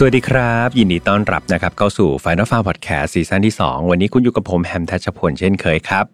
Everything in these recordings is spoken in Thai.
สวัสดีครับ ยินดีต้อนรับนะครับเข้าสู่ Final f a r Podcast ซีซั่นที่ 2 วันนี้คุณอยู่กับผมแฮมทัชพลเช่นเคยครับ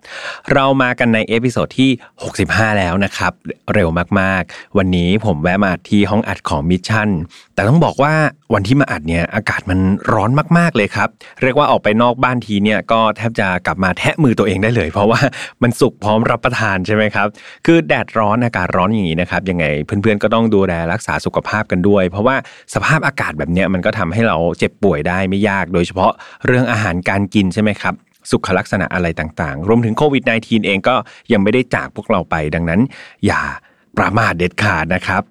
เรามากันใน episode ที่ 65 แล้วนะครับ เร็วมากๆ วันนี้ผมแวะมาที่ห้องอัดของ Mission แต่ต้องบอกว่าวันที่มาอัดเนี่ยอากาศมันร้อนมากๆเลยครับ เรียกว่าออกไปนอกบ้านทีเนี่ยก็แทบจะกลับมาแทะมือตัวเองได้เลย เพราะว่ามันสุกพร้อมรับประทานใช่ไหมครับ คือแดดร้อนอากาศร้อนอย่างนี้นะครับยังไงเพื่อนๆก็ต้องดูแลรักษาสุขภาพกันด้วย เพราะว่าสภาพอากาศแบบเนี้ยมันก็ทำให้เราเจ็บป่วยได้ไม่ยาก โดยเฉพาะเรื่องอาหารการกินใช่ไหมครับสุขลักษณะอะไรต่างๆ รวมถึงโควิด -19 เองก็ยังไม่ได้จากพวกเราไปดังนั้น อย่าประมาทเด็ดขาดนะครับ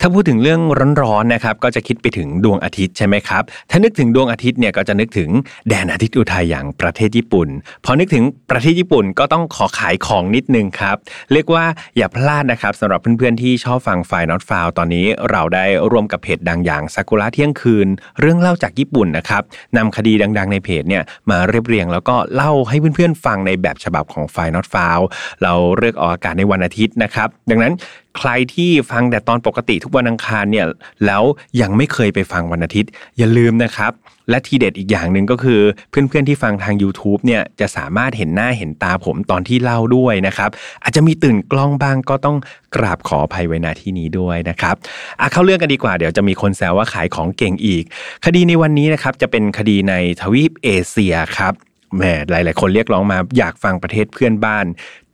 ถ้าพูดถึงเรื่องร้อนๆนะครับก็จะคิดไปถึงดวงอาทิตย์ใช่ไหมครับถ้านึกถึงดวงอาทิตย์เนี่ยก็จะนึกถึงแดนอาทิตย์อุทัยอย่างประเทศญี่ปุ่นพอนึกถึงประเทศญี่ปุ่นก็ต้องขอขายของนิดนึงครับเรียกว่าอย่าพลาดนะครับสำหรับเพื่อนๆที่ชอบฟังไฟนอตฟาวตอนนี้เราได้ร่วมกับเพจดังอย่างซากุระเที่ยงคืน เรื่องเล่าจากญี่ปุ่นนะครับนำคดีดังๆในเพจเนี่ยมาเรียบเรียงแล้วก็เล่าให้เพื่อนๆฟังในแบบฉบับของไฟนอตฟาวเราเลือกออกอากาศในวันอาทิตย์นะครับดังนั้นใครที่ฟังแต่ตอนปกติทุกวันอังคารเนี่ยแล้วยังไม่เคยไปฟังวันอาทิตย์ อย่าลืมนะครับ และทีเด็ดอีกอย่างหนึ่งก็คือ เพื่อนๆที่ฟังทาง YouTube เนี่ยจะสามารถเห็นหน้าเห็นตาผมตอนที่เล่าด้วยนะครับ อาจจะมีตื่นกล้องบ้างก็ต้องกราบขออภัยไว้ณที่นี้ด้วยนะครับอะเข้าเรื่องกันดีกว่าเดี๋ยวจะมีคนแซวว่าขายของเก่งอีก คดีในวันนี้นะครับจะเป็นคดีในทวีปเอเชียครับแหมหลาย ๆ คนเรียกร้องมาอยากฟังประเทศเพื่อนบ้าน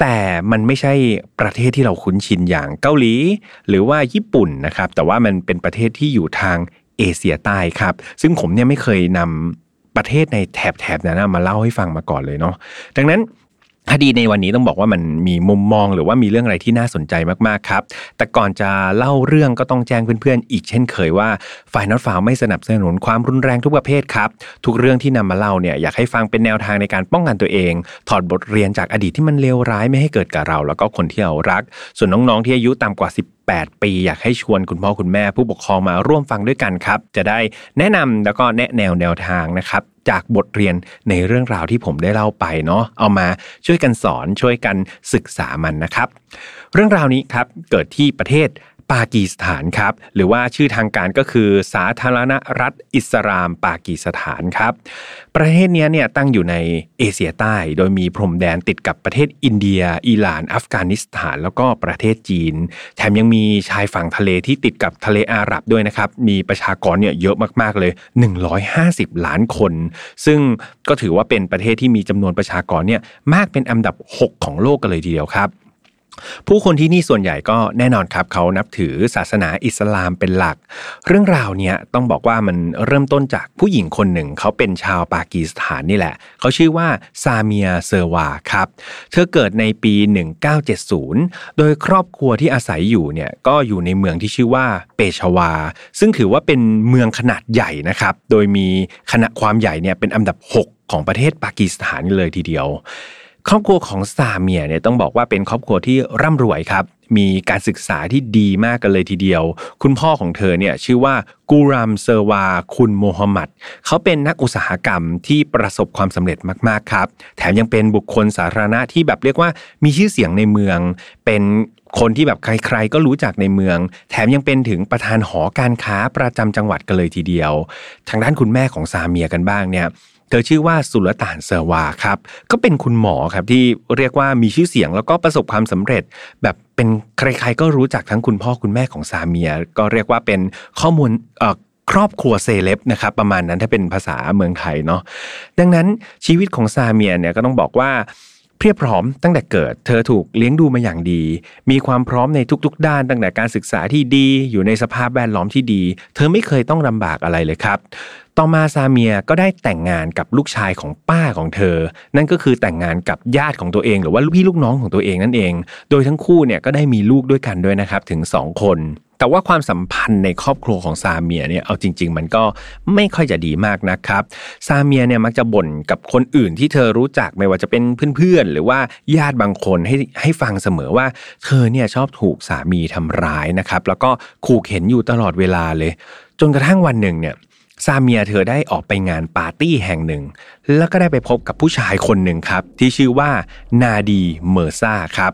แต่มันไม่ใช่ประเทศที่เราคุ้นชินอย่างเกาหลี หรือว่าญี่ปุ่นนะครับ แต่ว่ามันเป็นประเทศที่อยู่ทางเอเชียใต้ครับ ซึ่งผมเนี่ยไม่เคยนำประเทศในแถบแถบนั้นมาเล่าให้ฟังมาก่อนเลยเนาะดังนั้น คดีในวันนี้ต้องบอกว่ามันมีมุมมองหรือว่ามีเรื่องอะไรที่น่าสนใจมากๆครับ แต่ก่อนจะเล่าเรื่องก็ต้องแจ้งเพื่อนๆ อีกเช่นเคยว่าฝ่ายนอตฟาวไม่สนับสนุนความรุนแรงทุกประเภทครับ ทุกเรื่องที่นำมาเล่าเนี่ยอยากให้ฟังเป็นแนวทางในการป้องกันตัวเอง ถอดบทเรียนจากอดีตที่มันเลวร้ายไม่ให้เกิดกับเรา แล้วก็คนที่เรารัก ส่วนน้องๆที่อายุต่ำกว่า 8 ปี อยากให้ชวนคุณพ่อคุณแม่ผู้ปกครองมาร่วมฟังด้วยกันครับ จะได้แนะนำแล้วก็แนะแนวแนวทางนะครับจากบทเรียนในเรื่องราวที่ผมได้เล่าไปเนาะเอามาช่วยกันสอนช่วยกันศึกษามันนะครับ เรื่องราวนี้ครับเกิดที่ประเทศ ปากีสถานครับ หรือว่าชื่อทางการก็คือสาธารณรัฐอิสลามปากีสถานครับ ประเทศนี้เนี่ยตั้งอยู่ในเอเชียใต้ โดยมีพรมแดนติดกับประเทศอินเดีย อิหร่าน อัฟกานิสถาน แล้วก็ประเทศจีน แถมยังมีชายฝั่งทะเลที่ติดกับทะเลอาหรับด้วยนะครับ มีประชากรเนี่ยเยอะมากๆเลย 150 ล้านคน ซึ่งก็ถือว่าเป็นประเทศที่มีจำนวนประชากรเนี่ยมากเป็นอันดับ 6 ของโลกกันเลยทีเดียวครับ ผู้คนที่นี่ส่วนใหญ่ก็แน่นอนครับเขานับถือศาสนาอิสลามเป็นหลัก เรื่องราวเนี้ยต้องบอกว่ามันเริ่มต้นจากผู้หญิงคนหนึ่งเขาเป็นชาวปากีสถานนี่แหละ เขาชื่อว่าซาเมียเซอร์วาครับ เธอเกิดในปี 1970 โดยครอบครัวที่อาศัยอยู่เนี่ยก็อยู่ในเมืองที่ชื่อว่าเปชวา ซึ่งถือว่าเป็นเมืองขนาดใหญ่นะครับ โดยมีขนาดความใหญ่เนี่ยเป็นอันดับ 6 ของประเทศปากีสถานเลยทีเดียว ครอบครัวของซาเมียเนี่ยต้องบอกว่าเป็นครอบครัวที่ร่ำรวยครับ มีการศึกษาที่ดีมากกันเลยทีเดียว คุณพ่อของเธอเนี่ยชื่อว่ากูรัมเซอร์วา คุณโมฮัมหมัด เขาเป็นนักอุตสาหกรรมที่ประสบความสำเร็จมากๆครับ แถมยังเป็นบุคคลสาธารณะที่แบบเรียกว่ามีชื่อเสียงในเมือง เป็นคนที่แบบใครๆก็รู้จักในเมือง แถมยังเป็นถึงประธานหอการค้าประจำจังหวัดกันเลยทีเดียว ทางด้านคุณแม่ของซาเมียกันบ้างเนี่ย เธอชื่อว่าสุลต่านเซอร์วาครับ ก็เป็นคุณหมอครับที่เรียกว่ามีชื่อเสียงแล้วก็ประสบความสำเร็จ แบบเป็นใครๆก็รู้จักทั้งคุณพ่อคุณแม่ของซาเมีย ก็เรียกว่าเป็นข้อมูลครอบครัวเซเลบนะครับประมาณนั้นถ้าเป็นภาษาเมืองไทยเนาะดังนั้นชีวิตของซาเมียเนี่ยก็ต้องบอกว่าเพียบพร้อมตั้งแต่เกิด เธอถูกเลี้ยงดูมาอย่างดี มีความพร้อมในทุก ๆ ด้านตั้งแต่การศึกษาที่ดี อยู่ในสภาพแวดล้อมที่ดี เธอไม่เคยต้องลำบากอะไรเลยครับ ต่อมาซาเมียก็ได้แต่งงานกับลูกชายของป้าของเธอ นั่นก็คือแต่งงานกับญาติของตัวเอง หรือว่าลูกพี่ลูกน้องของตัวเองนั่นเอง โดยทั้งคู่เนี่ยก็ได้มีลูกด้วยกันด้วยนะครับถึง 2 คน แต่ว่าความสัมพันธ์ในครอบครัวของซาเมียเนี่ยเอาจริง ๆ มันก็ไม่ค่อยจะดีมากนะครับซาเมียเนี่ยมักจะบ่นกับคนอื่นที่เธอรู้จักไม่ว่าจะเป็นเพื่อนๆ หรือว่าญาติบางคนให้ให้ฟังเสมอว่า เธอเนี่ยชอบถูกสามีทำร้ายนะครับแล้วก็ขู่เข็นอยู่ตลอดเวลาเลย จนกระทั่งวันหนึ่งเนี่ย ซาเมียเธอได้ออกไปงานปาร์ตี้แห่งหนึ่ง แล้วก็ได้ไปพบกับผู้ชายคนหนึ่งครับ ที่ชื่อว่านาดีเมอร์ซาครับ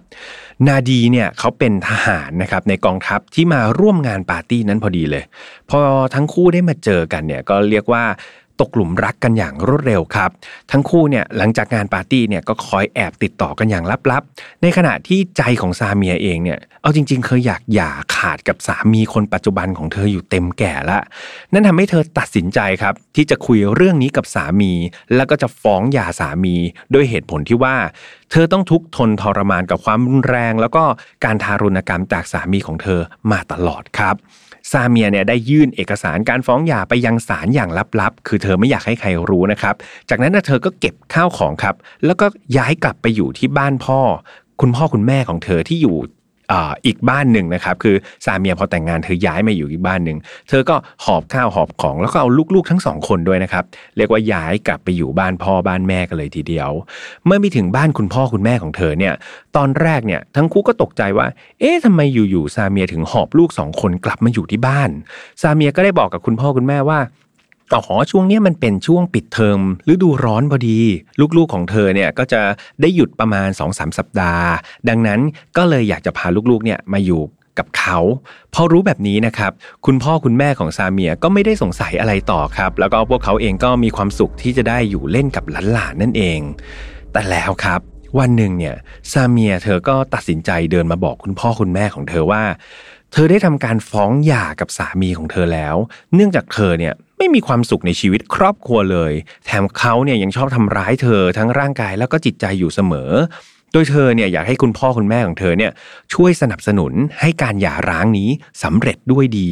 นาดีเนี่ยเขาเป็นทหารนะครับในกองทัพที่มาร่วมงานปาร์ตี้นั้นพอดีเลย พอทั้งคู่ได้มาเจอกันเนี่ยก็เรียกว่า ตกหลุมรักกันอย่างรวดเร็วครับ ทั้งคู่เนี่ยหลังจากงานปาร์ตี้เนี่ยก็คอยแอบติดต่อกันอย่างลับๆ ในขณะที่ใจของซาเมียเองเนี่ยเอาจริง ๆ เคยอยากหย่าขาดกับสามีคนปัจจุบันของเธออยู่เต็มแก่ละนั่นทำให้เธอตัดสินใจครับ ที่จะคุยเรื่องนี้กับสามี แล้วก็จะฟ้องหย่าสามีด้วยเหตุผลที่ว่า เธอต้องทุกข์ทนทรมานกับความรุนแรง แล้วก็การทารุณกรรมจากสามีของเธอมาตลอดครับ ซาเมียเนี่ยได้ยื่นเอกสารการฟ้องหย่าไปยังศาลอย่างลับๆ คือเธอไม่อยากให้ใครรู้นะครับ จากนั้นเธอก็เก็บข้าวของครับ แล้วก็ย้ายกลับไปอยู่ที่บ้านพ่อ คุณพ่อคุณแม่ของเธอที่อยู่ อีกบ้านหนึ่งนะครับคือซามีพอแต่งงานเธอย้ายมาอยู่อีกบ้านหนึ่งเธอก็หอบข้าวหอบของแล้วก็เอาลูกๆทั้งสองคนด้วยนะครับเรียกว่าย้ายกลับไปอยู่บ้านพ่อบ้านแม่กันเลยทีเดียว เมื่อมีถึงบ้านคุณพ่อคุณแม่ของเธอเนี่ยตอนแรกเนี่ยทั้งคู่ก็ตกใจว่า เอ๊ะทำไมอยู่ๆซามีถึงหอบลูกสองคนกลับมาอยู่ที่บ้านซามีก็ได้บอกกับคุณพ่อคุณแม่ว่า อ๋อช่วงนี้มันเป็นช่วงปิดเทอมฤดูร้อนพอดี ลูกๆของเธอเนี่ยก็จะได้หยุดประมาณ2อสสัปดาห์ ดังนั้นก็เลยอยากจะพาลูกๆเนี่ยมาอยู่กับเขาพอรู้แบบนี้นะครับ คุณพ่อคุณแม่ของซาเมียก็ไม่ได้สงสัยอะไรต่อครับ แล้วก็พวกเขาเองก็มีความสุขที่จะได้อยู่เล่นกับหลานๆนั่นเอง แต่แล้วครับวันหนึ่งเนี่ยซาเมียเธอก็ตัดสินใจเดินมาบอกคุณพ่อคุณแม่ของเธอว่า เธอได้ทำการฟ้องหย่ากับสามีของเธอแล้ว เนื่องจากเธอเนี่ย ไม่มีความสุขในชีวิตครอบครัวเลย แถมเขาเนี่ยยังชอบทำร้ายเธอทั้งร่างกายแล้วก็จิตใจอยู่เสมอ โดยเธอเนี่ยอยากให้คุณพ่อคุณแม่ของเธอเนี่ยช่วยสนับสนุนให้การหย่าร้างนี้สำเร็จด้วยดี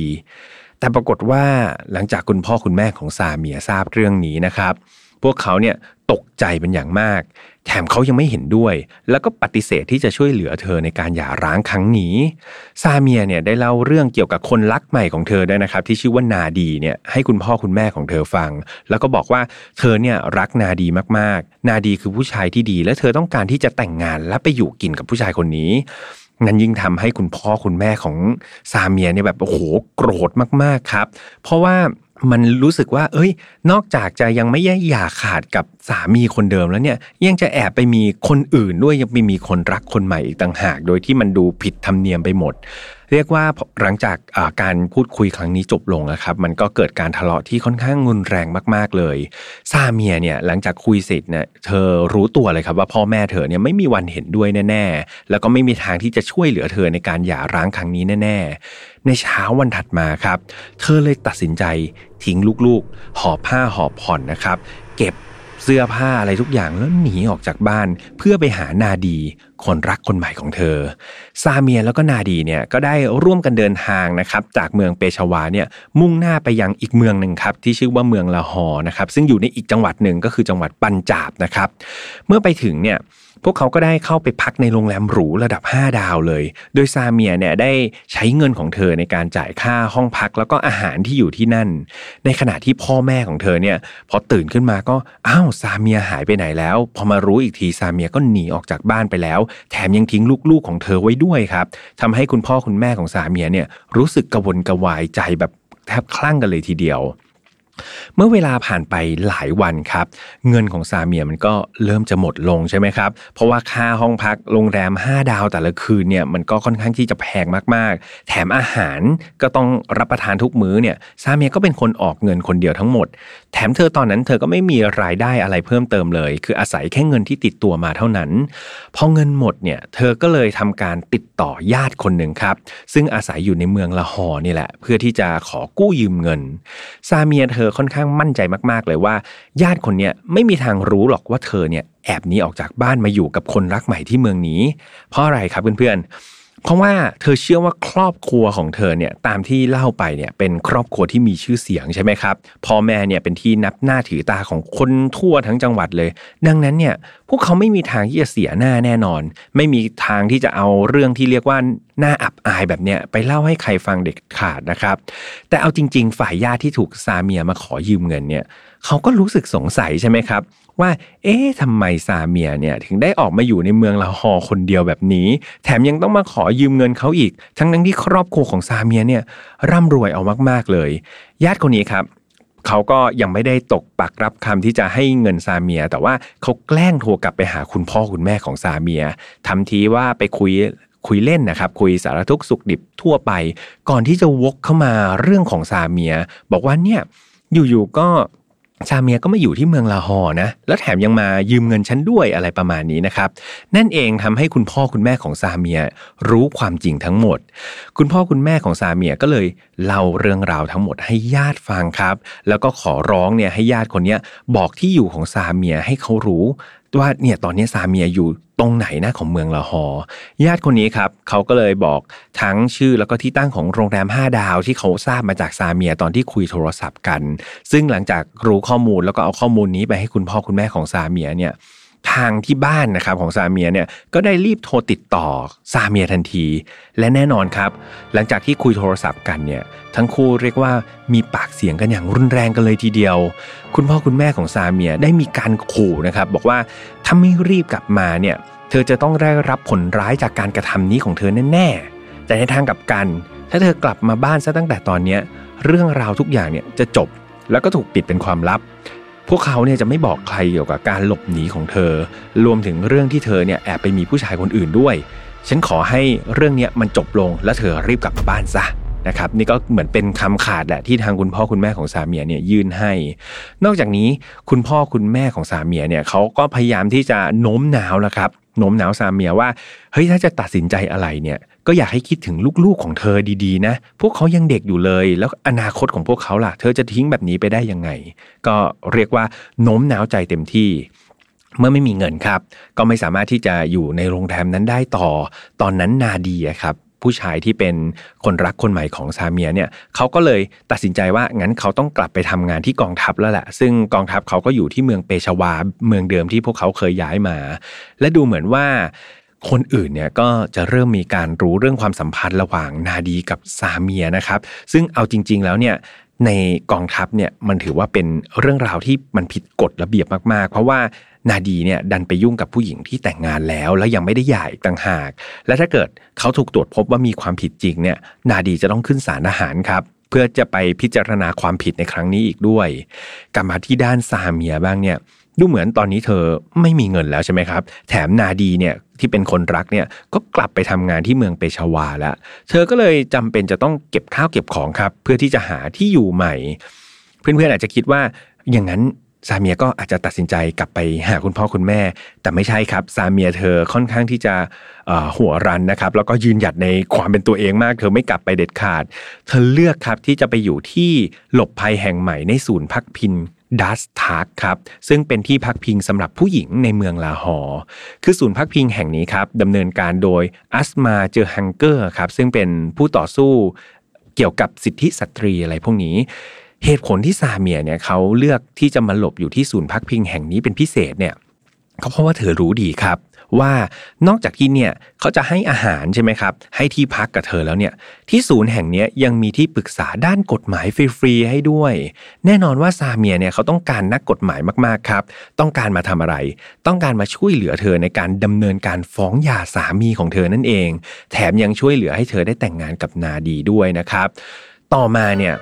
แต่ปรากฏว่าหลังจากคุณพ่อคุณแม่ของซาเมียทราบเรื่องนี้นะครับ พวกเขาเนี่ยตกใจเป็นอย่างมาก แถมเขายังไม่เห็นด้วย แล้วก็ปฏิเสธที่จะช่วยเหลือเธอในการหย่าร้างครั้งนี้ ซาเมียเนี่ยได้เล่าเรื่องเกี่ยวกับคนรักใหม่ของเธอได้นะครับ ที่ชื่อว่านาดีเนี่ยให้คุณพ่อคุณแม่ของเธอฟัง แล้วก็บอกว่าเธอเนี่ยรักนาดีมากๆ นาดีคือผู้ชายที่ดี และเธอต้องการที่จะแต่งงานและไปอยู่กินกับผู้ชายคนนี้นั้นยิ่งทำให้คุณพ่อคุณแม่ของซาเมียเนี่ยแบบโอ้โหโกรธมากๆครับ เพราะว่า มันรู้สึกว่า เอ้ย นอกจากจะยังไม่แย่หย่าขาดกับสามีคนเดิมแล้วเนี่ยยังจะแอบไปมีคนอื่นด้วยยังไปมีคนรักคนใหม่อีกต่างหาก โดยที่มันดูผิดธรรมเนียมไปหมด เรียกว่าหลังจากการพูดคุยครั้งนี้จบลงนะครับ มันก็เกิดการทะเลาะที่ค่อนข้างรุนแรงมากๆเลยซาเมียเนี่ยหลังจากคุยเสร็จเนี่ยเธอรู้ตัวเลยครับว่าพ่อแม่เธอเนี่ยไม่มีวันเห็นด้วยแน่ ๆ แล้วก็ไม่มีทางที่จะช่วยเหลือเธอในการหย่าร้างครั้งนี้แน่ ๆ ในเช้าวันถัดมาครับ เธอเลยตัดสินใจทิ้งลูกๆ หอบผ้าหอบผ่อนนะครับ เก็บเสื้อผ้าอะไรทุกอย่างแล้วหนีออกจากบ้านเพื่อไปหานาดี คนรักคนใหม่ของเธอ ซาเมียแล้วก็นาดีเนี่ยก็ได้ร่วมกันเดินทางนะครับจากเมืองเปชาวาเนี่ยมุ่งหน้าไปยังอีกเมืองหนึ่งครับที่ชื่อว่าเมืองลาหอนะครับซึ่งอยู่ในอีกจังหวัดหนึ่งก็คือจังหวัดปัญจาบนะครับ เมื่อไปถึงเนี่ย พวกเขาก็ได้เข้าไปพักในโรงแรมหรูระดับ 5 ดาวเลย โดยซาเมียเนี่ยได้ใช้เงินของเธอในการจ่ายค่าห้องพักแล้วก็อาหารที่อยู่ที่นั่น ในขณะที่พ่อแม่ของเธอเนี่ยพอตื่นขึ้นมาก็อ้าวซาเมียหายไปไหนแล้ว พอมารู้อีกทีซาเมียก็หนีออกจากบ้านไปแล้ว แถมยังทิ้งลูกๆของเธอไว้ด้วยครับทำให้คุณพ่อคุณแม่ของซาเมียเนี่ยรู้สึกกระวนกระวายใจแบบแทบคลั่งกันเลยทีเดียว เมื่อเวลาผ่านไปหลายวันครับ เงินของซาเมียมันก็เริ่มจะหมดลงใช่ไหมครับ เพราะว่าค่าห้องพักโรงแรม 5 ดาวแต่ละคืนเนี่ยมันก็ค่อนข้างที่จะแพงมากๆ แถมอาหารก็ต้องรับประทานทุกมื้อเนี่ยซาเมียก็เป็นคนออกเงินคนเดียวทั้งหมด แถมเธอตอนนั้นเธอก็ไม่มีรายได้อะไรเพิ่มเติมเลย คืออาศัยแค่เงินที่ติดตัวมาเท่านั้น พอเงินหมดเนี่ยเธอก็เลยทำการติดต่อญาติคนหนึ่งครับ ซึ่งอาศัยอยู่ในเมืองละหอนี่แหละ เพื่อที่จะขอกู้ยืมเงิน ซาเมียเธอค่อนข้างมั่นใจมากๆ เลยว่า ญาติคนเนี้ยไม่มีทางรู้หรอกว่าเธอเนี่ยแอบหนีออกจากบ้านมาอยู่กับคนรักใหม่ที่เมืองนี้ เพราะอะไรครับเพื่อนๆ เพราะว่าเธอเชื่อว่าครอบครัวของเธอเนี่ยตามที่เล่าไปเนี่ยเป็นครอบครัวที่มีชื่อเสียงใช่ไหมครับพ่อแม่เนี่ยเป็นที่นับหน้าถือตาของคนทั่วทั้งจังหวัดเลย ดังนั้นเนี่ยพวกเขาไม่มีทางที่จะเสียหน้าแน่นอน ไม่มีทางที่จะเอาเรื่องที่เรียกว่าหน้าอับอายแบบเนี้ยไปเล่าให้ใครฟังเด็กขาดนะครับ แต่เอาจริง ๆ ฝ่ายญาติที่ถูกซาเมียมาขอยืมเงินเนี่ยเขาก็รู้สึกสงสัยใช่ไหมครับ ว่า เอ๊ะทำไมซาเมียเนี่ยถึงได้ออกมาอยู่ในเมืองลาฮอคนเดียวแบบนี้ แถมยังต้องมาขอยืมเงินเขาอีก ทั้งนั้นที่ครอบครัวของซาเมียเนี่ยร่ำรวยเอามากๆเลย ญาติคนนี้ครับเขาก็ยังไม่ได้ตกปักรับคำที่จะให้เงินซาเมีย แต่ว่าเขาแกล้งโทรกลับไปหาคุณพ่อคุณแม่ของซาเมียทำทีว่าไปคุยคุยเล่นนะครับ คุยสารทุกข์สุกดิบทั่วไป ก่อนที่จะวกเข้ามาเรื่องของซาเมีย บอกว่าเนี่ยอยู่ๆก็ ซาเมียก็มาอยู่ที่เมืองลาฮอร์นะ แล้วแถมยังมายืมเงินฉันด้วยอะไรประมาณนี้นะครับ นั่นเองทำให้คุณพ่อคุณแม่ของซาเมียรู้ความจริงทั้งหมด คุณพ่อคุณแม่ของซาเมียก็เลยเล่าเรื่องราวทั้งหมดให้ญาติฟังครับ แล้วก็ขอร้องเนี่ยให้ญาติคนนี้บอกที่อยู่ของซาเมียให้เขารู้ ว่าเนี่ยตอนนี้ซาเมียอยู่ตรงไหนนะของเมืองลาฮอญาติคนนี้ครับเขาก็เลยบอกทั้งชื่อแล้วก็ที่ตั้งของโรงแรม 5 ดาวที่เขาทราบมาจากซาเมียตอนที่คุยโทรศัพท์กัน ซึ่งหลังจากรู้ข้อมูลแล้วก็เอาข้อมูลนี้ไปให้คุณพ่อคุณแม่ของซาเมียเนี่ย ทางที่บ้านนะครับของซาเมียเนี่ยก็ได้รีบโทรติดต่อซาเมียทันที และแน่นอนครับ หลังจากที่คุยโทรศัพท์กันเนี่ยทั้งคู่เรียกว่ามีปากเสียงกันอย่างรุนแรงกันเลยทีเดียว คุณพ่อคุณแม่ของซาเมียได้มีการขู่นะครับบอกว่าถ้าไม่รีบกลับมาเนี่ยเธอจะต้องได้รับผลร้ายจากการกระทำนี้ของเธอแน่ๆแต่ในทางกลับกัน ถ้าเธอกลับมาบ้านซะตั้งแต่ตอนนี้เรื่องราวทุกอย่างเนี่ยจะจบแล้วก็ถูกปิดเป็นความลับ พวกเขาเนี่ยจะไม่บอกใครเกี่ยวกับการหลบหนีของเธอ รวมถึงเรื่องที่เธอเนี่ยแอบไปมีผู้ชายคนอื่นด้วย ฉันขอให้เรื่องนี้มันจบลงและเธอรีบกลับมาบ้านซะ นะครับนี่ก็เหมือนเป็นคำขาดแหละที่ทางคุณพ่อคุณแม่ของสามีเนี่ยยื่นให้ นอกจากนี้คุณพ่อคุณแม่ของสามีเนี่ยเขาก็พยายามที่จะโน้มน้าวแล้วครับโน้มน้าวสามีว่าเฮ้ยถ้าจะตัดสินใจอะไรเนี่ยก็อยากให้คิดถึงลูกๆของเธอดีๆนะ พวกเขายังเด็กอยู่เลย แล้วอนาคตของพวกเขาล่ะ เธอจะทิ้งแบบนี้ไปได้ยังไง ก็เรียกว่าโน้มน้าวใจเต็มที่ เมื่อไม่มีเงินครับ ก็ไม่สามารถที่จะอยู่ในโรงแรมนั้นได้ต่อ ตอนนั้นนาดีครับ ผู้ชายที่เป็นคนรักคนใหม่ของซาเมียเนี่ยเขาก็เลยตัดสินใจว่างั้นเขาต้องกลับไปทำงานที่กองทัพแล้วแหละ ซึ่งกองทัพเขาก็อยู่ที่เมืองเปชวาเมืองเดิมที่พวกเขาเคยย้ายมา และดูเหมือนว่าคนอื่นเนี่ยก็จะเริ่มมีการรู้เรื่องความสัมพันธ์ระหว่างนาดีกับซาเมียนะครับ ซึ่งเอาจริง ๆ แล้วเนี่ย ในกองทัพเนี่ยมันถือว่าเป็นเรื่องราวที่มันผิดกฎระเบียบมากๆ เพราะว่านาดีเนี่ยดันไปยุ่งกับผู้หญิงที่แต่งงานแล้ว แล้วยังไม่ได้หย่าอีกต่างหาก และถ้าเกิดเขาถูกตรวจพบว่ามีความผิดจริงเนี่ยนาดีจะต้องขึ้นศาลทหารครับ เพื่อจะไปพิจารณาความผิดในครั้งนี้อีกด้วย กลับมาที่ด้านซาเมียบ้างเนี่ย ดูเหมือนตอนนี้เธอไม่มีเงินแล้วใช่ไหมครับ แถมนาดีเนี่ยที่เป็นคนรักเนี่ยก็กลับไปทำงานที่เมืองเปชาวาแล้ว เธอก็เลยจำเป็นจะต้องเก็บข้าวเก็บของครับ เพื่อที่จะหาที่อยู่ใหม่ เพื่อนๆอาจจะคิดว่าอย่างนั้นซาเมียก็อาจจะตัดสินใจกลับไปหาคุณพ่อคุณแม่ แต่ไม่ใช่ครับซาเมียเธอค่อนข้างที่จะหัวรั้นนะครับ แล้วก็ยืนหยัดในความเป็นตัวเองมาก เธอไม่กลับไปเด็ดขาด เธอเลือกครับที่จะไปอยู่ที่หลบภัยแห่งใหม่ในศูนย์พักพิง ดัสทาร์กครับซึ่งเป็นที่พักพิงสำหรับผู้หญิงในเมืองลาฮอร์คือศูนย์พักพิงแห่งนี้ครับดำเนินการโดยอัสมาเจอฮังเกอร์ครับซึ่งเป็นผู้ต่อสู้เกี่ยวกับสิทธิสตรีอะไรพวกนี้ เหตุผลที่ซาเมียเนี่ยเขาเลือกที่จะมาหลบอยู่ที่ศูนย์พักพิงแห่งนี้เป็นพิเศษเนี่ยเขาเพราะว่าเธอรู้ดีครับ ว่านอกจากที่เนี่ยเขาจะให้อาหารใช่ไหมครับ ให้ที่พักกับเธอแล้วเนี่ย ที่ศูนย์แห่งนี้ยังมีที่ปรึกษาด้านกฎหมายฟรีๆให้ด้วย แน่นอนว่าซาเมียเนี่ยเขาต้องการนักกฎหมายมากๆครับ ต้องการมาทำอะไร ต้องการมาช่วยเหลือเธอในการดำเนินการฟ้องหย่าสามีของเธอนั่นเอง แถมยังช่วยเหลือให้เธอได้แต่งงานกับนาดีด้วยนะครับ ต่อมาเนี่ย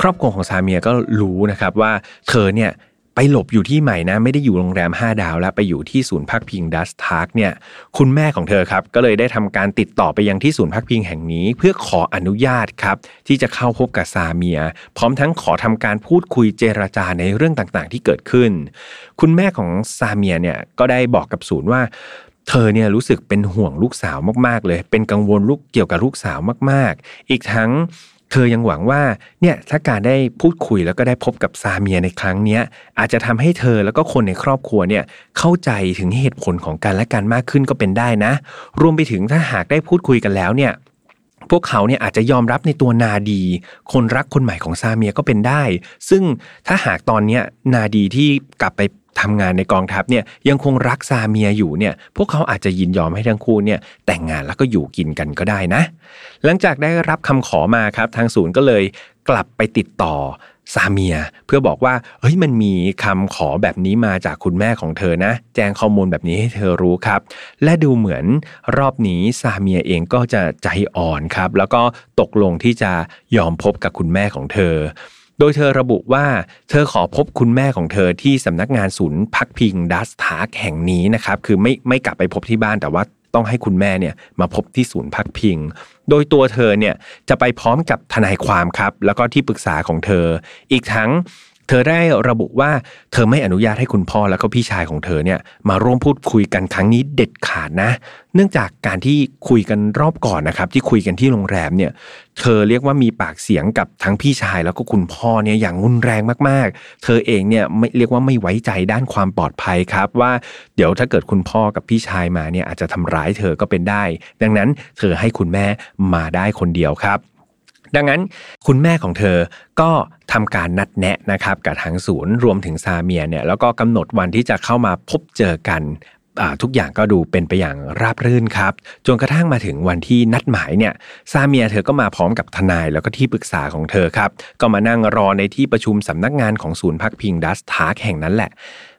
ครอบครัวของซาเมียก็รู้นะครับว่าเธอเนี่ย หลบอยู่ที่ใหม่นะ ไม่ได้อยู่โรงแรม 5 ดาว แล้วไปอยู่ที่ศูนย์พักพิงดัสทาร์กเนี่ยคุณแม่ของเธอครับก็เลยได้ทำการติดต่อไปยังที่ศูนย์พักพิงแห่งนี้ เพื่อขออนุญาตครับที่จะเข้าพบกับซาเมีย พร้อมทั้งขอทำการพูดคุยเจรจาในเรื่องต่างๆ ที่เกิดขึ้น คุณแม่ของซาเมียเนี่ยก็ได้บอกกับศูนย์ว่าเธอเนี่ยรู้สึกเป็นห่วงลูกสาวมากๆเลย เป็นกังวลลูกเกี่ยวกับลูกสาวมากๆ อีกทั้ง เธอยังหวังว่าเนี่ยถ้าการได้พูดคุยแล้วก็ได้พบกับซาเมียในครั้งนี้อาจจะทำให้เธอแล้วก็คนในครอบครัวเนี่ยเข้าใจถึงเหตุผลของกันและกันมากขึ้นก็เป็นได้นะ รวมไปถึงถ้าหากได้พูดคุยกันแล้วเนี่ยพวกเขาเนี่ยอาจจะยอมรับในตัวนาดี คนรักคนใหม่ของซาเมียก็เป็นได้ ซึ่งถ้าหากตอนเนี้ยนาดีที่กลับไป ทำงานในกองทัพเนี่ยยังคงรักซาเมียอยู่เนี่ยพวกเขาอาจจะยินยอมให้ทั้งคู่เนี่ยแต่งงานแล้วก็อยู่กินกันก็ได้นะ หลังจากได้รับคำขอมาครับทางศูนย์ก็เลยกลับไปติดต่อซาเมียเพื่อบอกว่าเฮ้ยมันมีคำขอแบบนี้มาจากคุณแม่ของเธอนะ แจ้งข้อมูลแบบนี้ให้เธอรู้ครับ และดูเหมือนรอบนี้ซาเมียเองก็จะใจอ่อนครับ แล้วก็ตกลงที่จะยอมพบกับคุณแม่ของเธอ โดยเธอระบุว่าเธอขอพบคุณแม่ของเธอที่สำนักงานศูนย์พักพิงดัสทาร์กแห่งนี้นะครับ คือไม่ไม่กลับไปพบที่บ้านแต่ว่าต้องให้คุณแม่เนี่ยมาพบที่ศูนย์พักพิง โดยตัวเธอเนี่ยจะไปพร้อมกับทนายความครับ แล้วก็ที่ปรึกษาของเธอ อีกทั้ง เธอได้ระบุว่าเธอไม่อนุญาตให้คุณพ่อแล้วก็พี่ชายของเธอเนี่ยมาร่วมพูดคุยกันครั้งนี้เด็ดขาดนะ เนื่องจากการที่คุยกันรอบก่อนนะครับ ที่คุยกันที่โรงแรมเนี่ยเธอเรียกว่ามีปากเสียงกับทั้งพี่ชายแล้วก็คุณพ่อเนี่ยอย่างรุนแรงมากๆ เธอเองเนี่ยไม่เรียกว่าไม่ไว้ใจด้านความปลอดภัยครับ ว่าเดี๋ยวถ้าเกิดคุณพ่อกับพี่ชายมาเนี่ยอาจจะทำร้ายเธอก็เป็นได้ ดังนั้นเธอให้คุณแม่มาได้คนเดียวครับ ดังนั้นคุณแม่ของเธอก็ทำการนัดแนะนะครับกับทางศูนย์รวมถึงซาเมียเนี่ยแล้วก็กำหนดวันที่จะเข้ามาพบเจอกันทุกอย่างก็ดูเป็นไปอย่างราบรื่นครับ จนกระทั่งมาถึงวันที่นัดหมายเนี่ยซาเมียเธอก็มาพร้อมกับทนายแล้วก็ที่ปรึกษาของเธอครับ ก็มานั่งรอในที่ประชุมสำนักงานของศูนย์พักพิงดัสทาร์กแห่งนั้นแหละ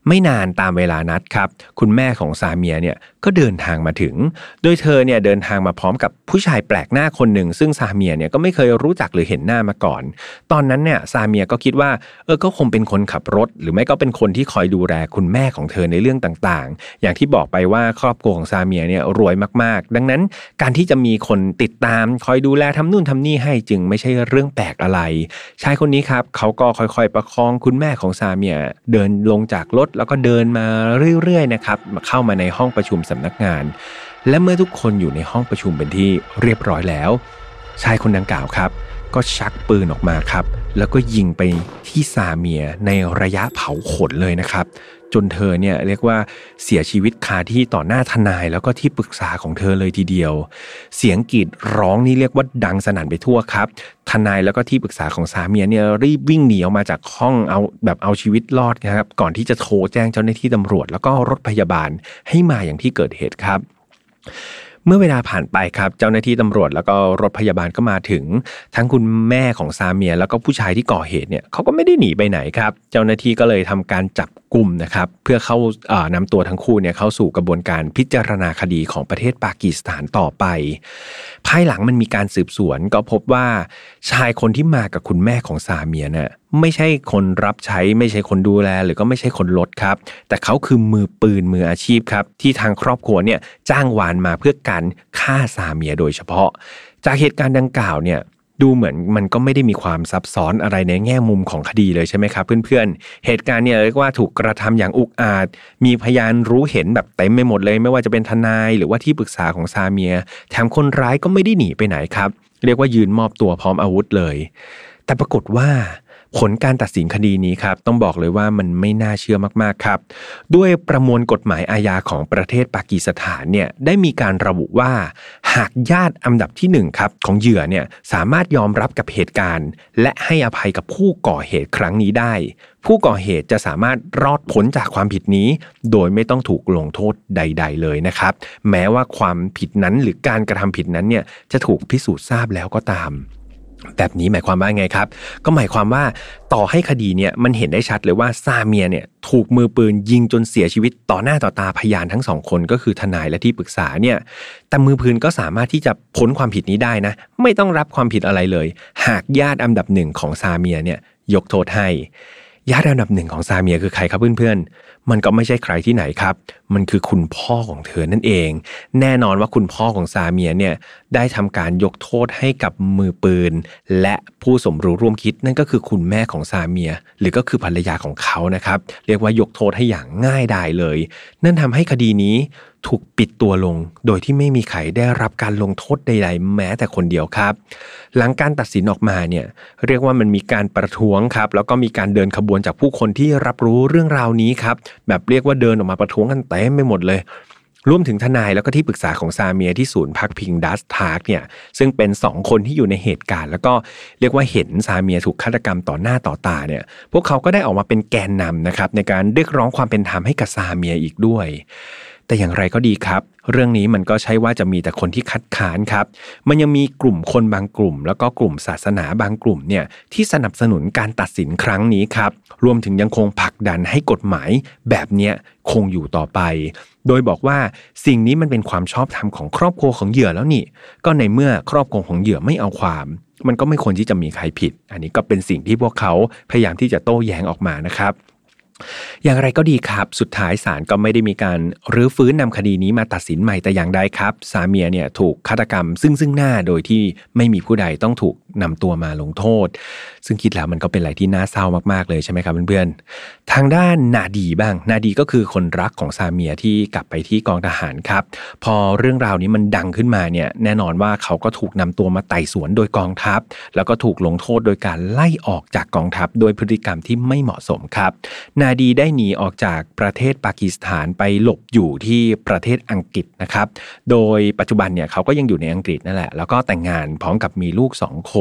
ไม่นานตามเวลานัดครับ คุณแม่ของซาเมียเนี่ยก็เดินทางมาถึง โดยเธอเนี่ยเดินทางมาพร้อมกับผู้ชายแปลกหน้าคนหนึ่ง ซึ่งซาเมียเนี่ยก็ไม่เคยรู้จักหรือเห็นหน้ามาก่อน ตอนนั้นเนี่ยซาเมียก็คิดว่าเออก็คงเป็นคนขับรถ หรือไม่ก็เป็นคนที่คอยดูแลคุณแม่ของเธอในเรื่องต่างๆ อย่างที่บอกไปว่าครอบครัวของซาเมียเนี่ยรวยมากๆ ดังนั้นการที่จะมีคนติดตามคอยดูแลทำนู่นทำนี่ให้จึงไม่ใช่เรื่องแปลกอะไร ชายคนนี้ครับเขาก็ค่อยๆ ประคองคุณแม่ของซาเมียเดินลงจากรถแล้วก็เดินมาเรื่อยๆนะครับเข้ามาในห้องประชุมสำนักงาน และเมื่อทุกคนอยู่ในห้องประชุมเป็นที่เรียบร้อยแล้ว ชายคนดังกล่าวครับ ก็ชักปืนออกมาครับ แล้วก็ยิงไปที่ซาเมียในระยะเผาขนเลยนะครับ จนเธอเนี่ยเรียกว่าเสียชีวิตคาที่ต่อหน้าทนายแล้วก็ที่ปรึกษาของเธอเลยทีเดียว เสียงกรีดร้องนี่เรียกว่าดังสนั่นไปทั่วครับ ทนายแล้วก็ที่ปรึกษาของสามีเนี่ยรีบวิ่งหนีออกมาจากห้องเอาแบบเอาชีวิตรอดนะครับก่อนที่จะโทรแจ้งเจ้าหน้าที่ตำรวจ แล้วก็รถพยาบาลให้มาอย่างที่เกิดเหตุครับเมื่อเวลาผ่านไปครับ เจ้าหน้าที่ตำรวจแล้วก็รถพยาบาลก็มาถึง ทั้งคุณแม่ของซาเมีย แล้วก็ผู้ชายที่ก่อเหตุเนี่ยเขาก็ไม่ได้หนีไปไหนครับ เจ้าหน้าที่ก็เลยทำการจับ กลุ่มนะครับเพื่อเข้านำตัวทั้งคู่เนี่ยเข้าสู่กระบวนการพิจารณาคดีของประเทศปากีสถานต่อไป ภายหลังมันมีการสืบสวนก็พบว่าชายคนที่มากับคุณแม่ของซาเมียเนี่ยไม่ใช่คนรับใช้ไม่ใช่คนดูแล หรือก็ไม่ใช่คนลดครับ แต่เขาคือมือปืนมืออาชีพครับ ที่ทางครอบครัวเนี่ยจ้างวานมาเพื่อการฆ่าซาเมียโดยเฉพาะ จากเหตุการณ์ดังกล่าวเนี่ย ดูเหมือนมันก็ไม่ได้มีความซับซ้อนอะไรในแง่มุมของคดีเลยใช่ไหมครับเพื่อนๆ เหตุการณ์เนี่ยเรียกว่าถูกกระทำอย่างอุกอาจ มีพยานรู้เห็นแบบเต็มไปหมดเลย ไม่ว่าจะเป็นทนายหรือว่าที่ปรึกษาของซาเมีย แถมคนร้ายก็ไม่ได้หนีไปไหนครับ เรียกว่ายืนมอบตัวพร้อมอาวุธเลย แต่ปรากฏว่า ผลการตัดสินคดีนี้ครับต้องบอกเลยว่ามันไม่น่าเชื่อมากๆครับ ด้วยประมวลกฎหมายอาญาของประเทศปากีสถานเนี่ยได้มีการระบุว่า หากญาติอันดับที่1ครับของเหยื่อเนี่ยสามารถยอมรับกับเหตุการณ์ และให้อภัยกับผู้ก่อเหตุครั้งนี้ได้ ผู้ก่อเหตุจะสามารถรอดพ้นจากความผิดนี้ โดยไม่ต้องถูกลงโทษใด ๆ เลยนะครับ แม้ว่าความผิดนั้นหรือการกระทำผิดนั้นเนี่ยจะถูกพิสูจน์ทราบแล้วก็ตาม แบบนี้หมายความว่าไงครับ ก็หมายความว่าต่อให้คดีเนี่ยมันเห็นได้ชัดเลยว่าซาเมียเนี่ยถูกมือปืนยิงจนเสียชีวิตต่อหน้าต่อตาพยานทั้งสองคนก็คือทนายและที่ปรึกษาเนี่ยแต่มือปืนก็สามารถที่จะพ้นความผิดนี้ได้นะ ไม่ต้องรับความผิดอะไรเลย หากญาติอันดับหนึ่งของซาเมียเนี่ยยกโทษให้ ญาติอันดับหนึ่งของซาเมียคือใครครับเพื่อนๆ มันก็ไม่ใช่ใครที่ไหนครับ มันคือคุณพ่อของเธอนั่นเอง แน่นอนว่าคุณพ่อของซาเมียเนี่ยได้ทำการยกโทษให้กับมือปืน และผู้สมรู้ร่วมคิดนั่นก็คือคุณแม่ของซาเมีย หรือก็คือภรรยาของเขานะครับ เรียกว่ายกโทษให้อย่างง่ายดายเลย นั่นทำให้คดีนี้ ถูกปิดตัวลง โดยที่ไม่มีใครได้รับการลงโทษใดๆ แม้แต่คนเดียวครับ หลังการตัดสินออกมาเนี่ยเรียกว่ามันมีการประท้วงครับ แล้วก็มีการเดินขบวนจากผู้คนที่รับรู้เรื่องราวนี้ครับ แบบเรียกว่าเดินออกมาประท้วงกันเต็มไปหมดเลยรวมถึงทนายแล้วก็ที่ปรึกษาของซาเมียที่ศูนย์พักพิงดัสทาร์กเนี่ยซึ่งเป็น 2 คนที่อยู่ในเหตุการณ์ แล้วก็เรียกว่าเห็นซาเมียถูกฆาตกรรมต่อหน้าต่อตาเนี่ยพวกเขาก็ได้ออกมาเป็นแกนนำนะครับในการเรียกร้องความเป็นธรรมให้กับซาเมียอีกด้วย แต่อย่างไรก็ดีครับ เรื่องนี้มันก็ใช่ว่าจะมีแต่คนที่คัดค้านครับ มันยังมีกลุ่มคนบางกลุ่ม แล้วก็กลุ่มศาสนาบางกลุ่มเนี่ยที่สนับสนุนการตัดสินครั้งนี้ครับรวมถึงยังคงผลักดันให้กฎหมายแบบเนี้ยคงอยู่ต่อไป โดยบอกว่าสิ่งนี้มันเป็นความชอบธรรมของครอบครัวของเหยื่อแล้วนี่ ก็ในเมื่อครอบครัวของเหยื่อไม่เอาความ มันก็ไม่ควรที่จะมีใครผิด อันนี้ก็เป็นสิ่งที่พวกเขาพยายามที่จะโต้แย้งออกมานะครับ อย่างไรก็ดีครับ สุดท้ายศาลก็ไม่ได้มีการรื้อฟื้นนำคดีนี้มาตัดสินใหม่แต่อย่างใดครับสามีเนี่ยถูกฆาตกรรมซึ่งซึ่งหน้าโดยที่ไม่มีผู้ใดต้องถูก นำตัวมาลงโทษ ซึ่งคิดแล้วมันก็เป็นอะไรที่น่าเศร้ามากๆเลยใช่ไหมครับเพื่อนๆทางด้านนาดีบ้าง นาดีก็คือคนรักของซาเมียที่กลับไปที่กองทหารครับ พอเรื่องราวนี้มันดังขึ้นมาเนี่ยแน่นอนว่าเขาก็ถูกนำตัวมาไต่สวนโดยกองทัพ แล้วก็ถูกลงโทษโดยการไล่ออกจากกองทัพ โดยพฤติกรรมที่ไม่เหมาะสมครับ นาดีได้หนีออกจากประเทศปากีสถานไปหลบอยู่ที่ประเทศอังกฤษนะครับ โดยปัจจุบันเนี่ยเขาก็ยังอยู่ในอังกฤษนั่นแหละแล้วก็แต่งงานพร้อมกับมีลูกสองคน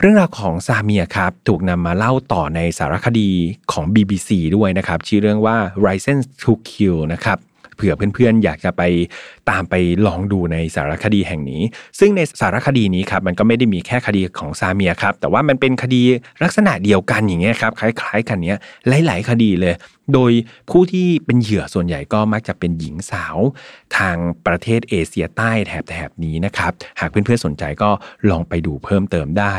เรื่องราวของซาเมียครับถูกนำมาเล่าต่อในสารคดีของ BBC ด้วยนะครับชื่อเรื่องว่า License to Kill นะครับ เผื่อเพื่อนๆ อยากจะไปตามไปลองดูในสารคดีแห่งนี้ ซึ่งในสารคดีนี้ครับมันก็ไม่ได้มีแค่คดีของซาเมียครับแต่ว่ามันเป็นคดีลักษณะเดียวกันอย่างเงี้ยครับคล้าย ๆ กันเนี้ยหลาย ๆ คดีเลย โดยผู้ที่เป็นเหยื่อส่วนใหญ่ก็มักจะเป็นหญิงสาว ทางประเทศเอเชียใต้แถบแถบนี้นะครับหากเพื่อนๆสนใจก็ลองไปดูเพิ่มเติมได้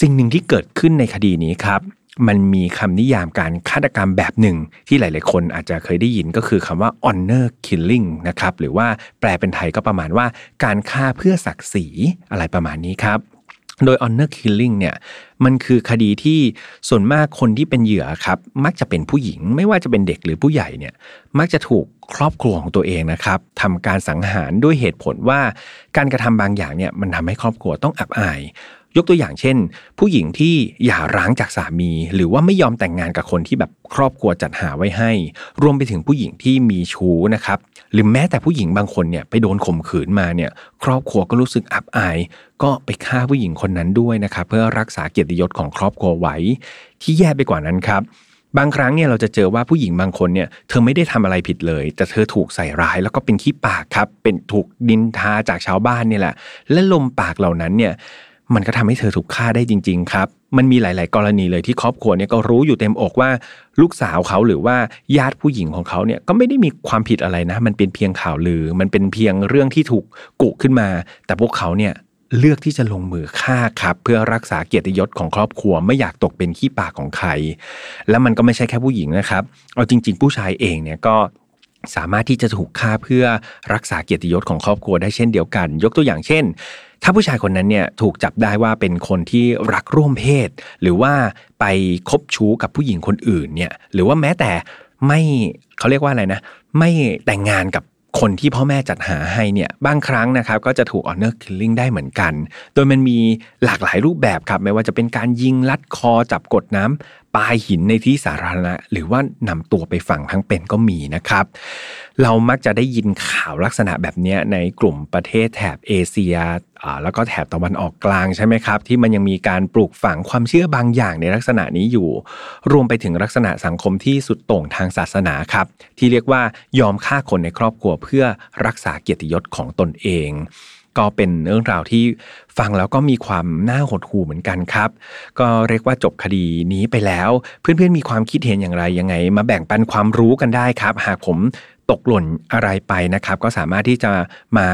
สิ่งหนึ่งที่เกิดขึ้นในคดีนี้ครับ มันมีคำนิยามการฆาตกรรมแบบหนึ่ง ที่หลาย ๆ คนอาจจะเคยได้ยินก็คือคำว่า honor killing นะครับหรือว่าแปลเป็นไทยก็ประมาณว่าการฆ่าเพื่อศักดิ์ศรีอะไรประมาณนี้ครับโดย honor killing เนี่ยมันคือคดีที่ส่วนมากคนที่เป็นเหยื่อครับ มักจะเป็นผู้หญิง ไม่ว่าจะเป็นเด็กหรือผู้ใหญ่เนี่ยมักจะถูกครอบครัวของตัวเองนะครับทำการสังหารด้วยเหตุผลว่า การกระทำบางอย่างเนี่ยมันทำให้ครอบครัวต้องอับอาย ยกตัวอย่างเช่น ผู้หญิงที่หย่าร้างจากสามี หรือว่าไม่ยอมแต่งงานกับคนที่แบบครอบครัวจัดหาไว้ให้ รวมไปถึงผู้หญิงที่มีชู้นะครับ หรือแม้แต่ผู้หญิงบางคนเนี่ยไปโดนข่มขืนมาเนี่ยครอบครัวก็รู้สึกอับอาย ก็ไปฆ่าผู้หญิงคนนั้นด้วยนะครับเพื่อรักษาเกียรติยศของครอบครัวไว้ ที่แย่ไปกว่านั้นครับบางครั้งเนี่ยเราจะเจอว่าผู้หญิงบางคนเนี่ยเธอไม่ได้ทำอะไรผิดเลย แต่เธอถูกใส่ร้ายแล้วก็เป็นขี้ปากครับเป็นถูกดินทาจากชาวบ้านเนี่ยแหละ และลมปากเหล่านั้นเนี่ย มันก็ทำให้เธอถูกฆ่าได้จริง ๆ ครับ มันมีหลาย ๆ กรณีเลยที่ครอบครัวเนี่ยก็รู้อยู่เต็มอกว่าลูกสาวเขาหรือว่าญาติผู้หญิงของเขาเนี่ยก็ไม่ได้มีความผิดอะไรนะ มันเป็นเพียงข่าวลือ มันเป็นเพียงเรื่องที่ถูกกุขึ้นมา แต่พวกเขาเนี่ยเลือกที่จะลงมือฆ่าครับเพื่อรักษาเกียรติยศของครอบครัวไม่อยากตกเป็นขี้ปากของใคร และมันก็ไม่ใช่แค่ผู้หญิงนะครับ เอาจริง ๆ ผู้ชายเองเนี่ยก็ สามารถที่จะถูกฆ่าเพื่อรักษาเกียรติยศของครอบครัวได้เช่นเดียวกัน ยกตัวอย่างเช่น ถ้าผู้ชายคนนั้นเนี่ยถูกจับได้ว่าเป็นคนที่รักร่วมเพศ หรือว่าไปคบชู้กับผู้หญิงคนอื่นเนี่ยหรือว่าแม้แต่ไม่เขาเรียกว่าอะไรนะ ไม่แต่งงานกับคนที่พ่อแม่จัดหาให้เนี่ยบางครั้งนะครับก็จะถูก honor killing ได้เหมือนกัน โดยมันมีหลากหลายรูปแบบครับ ไม่ว่าจะเป็นการยิงลัดคอจับกดน้ำ ปาหินในที่สาธารณะ หรือว่านำตัวไปฝังทั้งเป็นก็มีนะครับ เรามักจะได้ยินข่าวลักษณะแบบนี้ในกลุ่มประเทศแถบเอเชียแล้วก็แถบตะวันออกกลางใช่ไหมครับ ที่มันยังมีการปลูกฝังความเชื่อบางอย่างในลักษณะนี้อยู่ รวมไปถึงลักษณะสังคมที่สุดโต่งทางศาสนาครับ ที่เรียกว่ายอมฆ่าคนในครอบครัวเพื่อรักษาเกียรติยศของตนเอง ก็เป็นเรื่องราวที่ฟังแล้วก็มีความน่าหดหู่เหมือนกันครับ ก็เรียกว่าจบคดีนี้ไปแล้ว เพื่อนๆมีความคิดเห็นอย่างไรยังไง มาแบ่งปันความรู้กันได้ครับ หากผมตกหล่นอะไรไปนะครับ ก็สามารถที่จะมา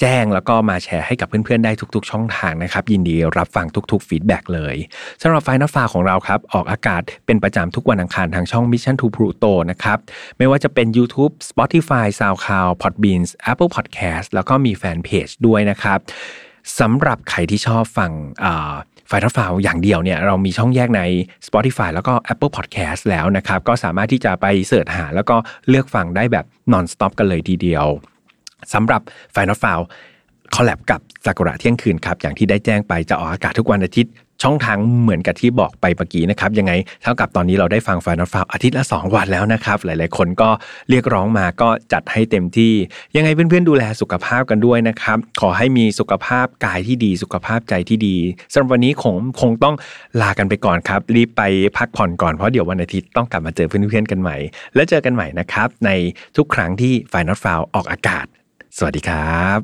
แจ้งแล้วก็มาแชร์ให้กับเพื่อนๆได้ทุก ๆ ช่องทางนะครับยินดีรับฟังทุกๆ feedback เลยสำหรับไฟนอลฟาของเราครับออกอากาศเป็นประจำทุกวันอังคารทางช่อง Mission to Pluto นะครับไม่ว่าจะเป็น YouTube Spotify SoundCloud Podbean Apple Podcast แล้วก็มีแฟนเพจด้วยนะครับสำหรับใครที่ชอบฟังไฟทัลฟาวอย่างเดียวเนี่ยเรามีช่องแยกใน Spotify แล้วก็ Apple Podcast แล้วนะครับ ก็สามารถที่จะไป search หา แล้วก็เลือกฟังได้แบบ non-stop กันเลยทีเดียว สำหรับ Final f i l คอลแลบกับซากุระเที่ยงคืนครับ อย่างที่ได้แจ้งไปจะออกอากาศทุกวันอาทิตย์ ช่องทางเหมือนกับที่บอกไปเมื่อกี้นะครับ ยังไงเท่ากับตอนนี้เราได้ฟัง Final f i l อาทิตย์ละ 2 วันแล้วนะครับ หลายๆ คนก็เรียกร้องมาก็จัดให้เต็มที่ ยังไงเพื่อนๆ ดูแลสุขภาพกันด้วยนะครับ ขอให้มีสุขภาพกายที่ดีสุขภาพใจที่ดีสำหรับวันนี้คงคงต้องลากันไปก่อนครับ รีบไปพักผ่อนก่อนเพราะเดี๋ยววันอาทิตย์ต้องกลับมาเจอเพื่อนๆกันใหม่ แล้วเจอกันใหม่นะครับในทุกครั้งที่ Final f i l ออกอากาศ สวัสดีครับ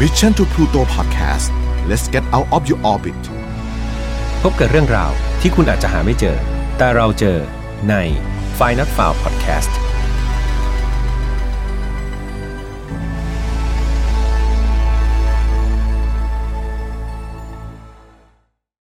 Mission to Pluto Podcast let's get out of your orbit พบกับเรื่องราวที่คุณอาจจะหาไม่เจอ แต่เราเจอใน f i n a l f i l e Podcast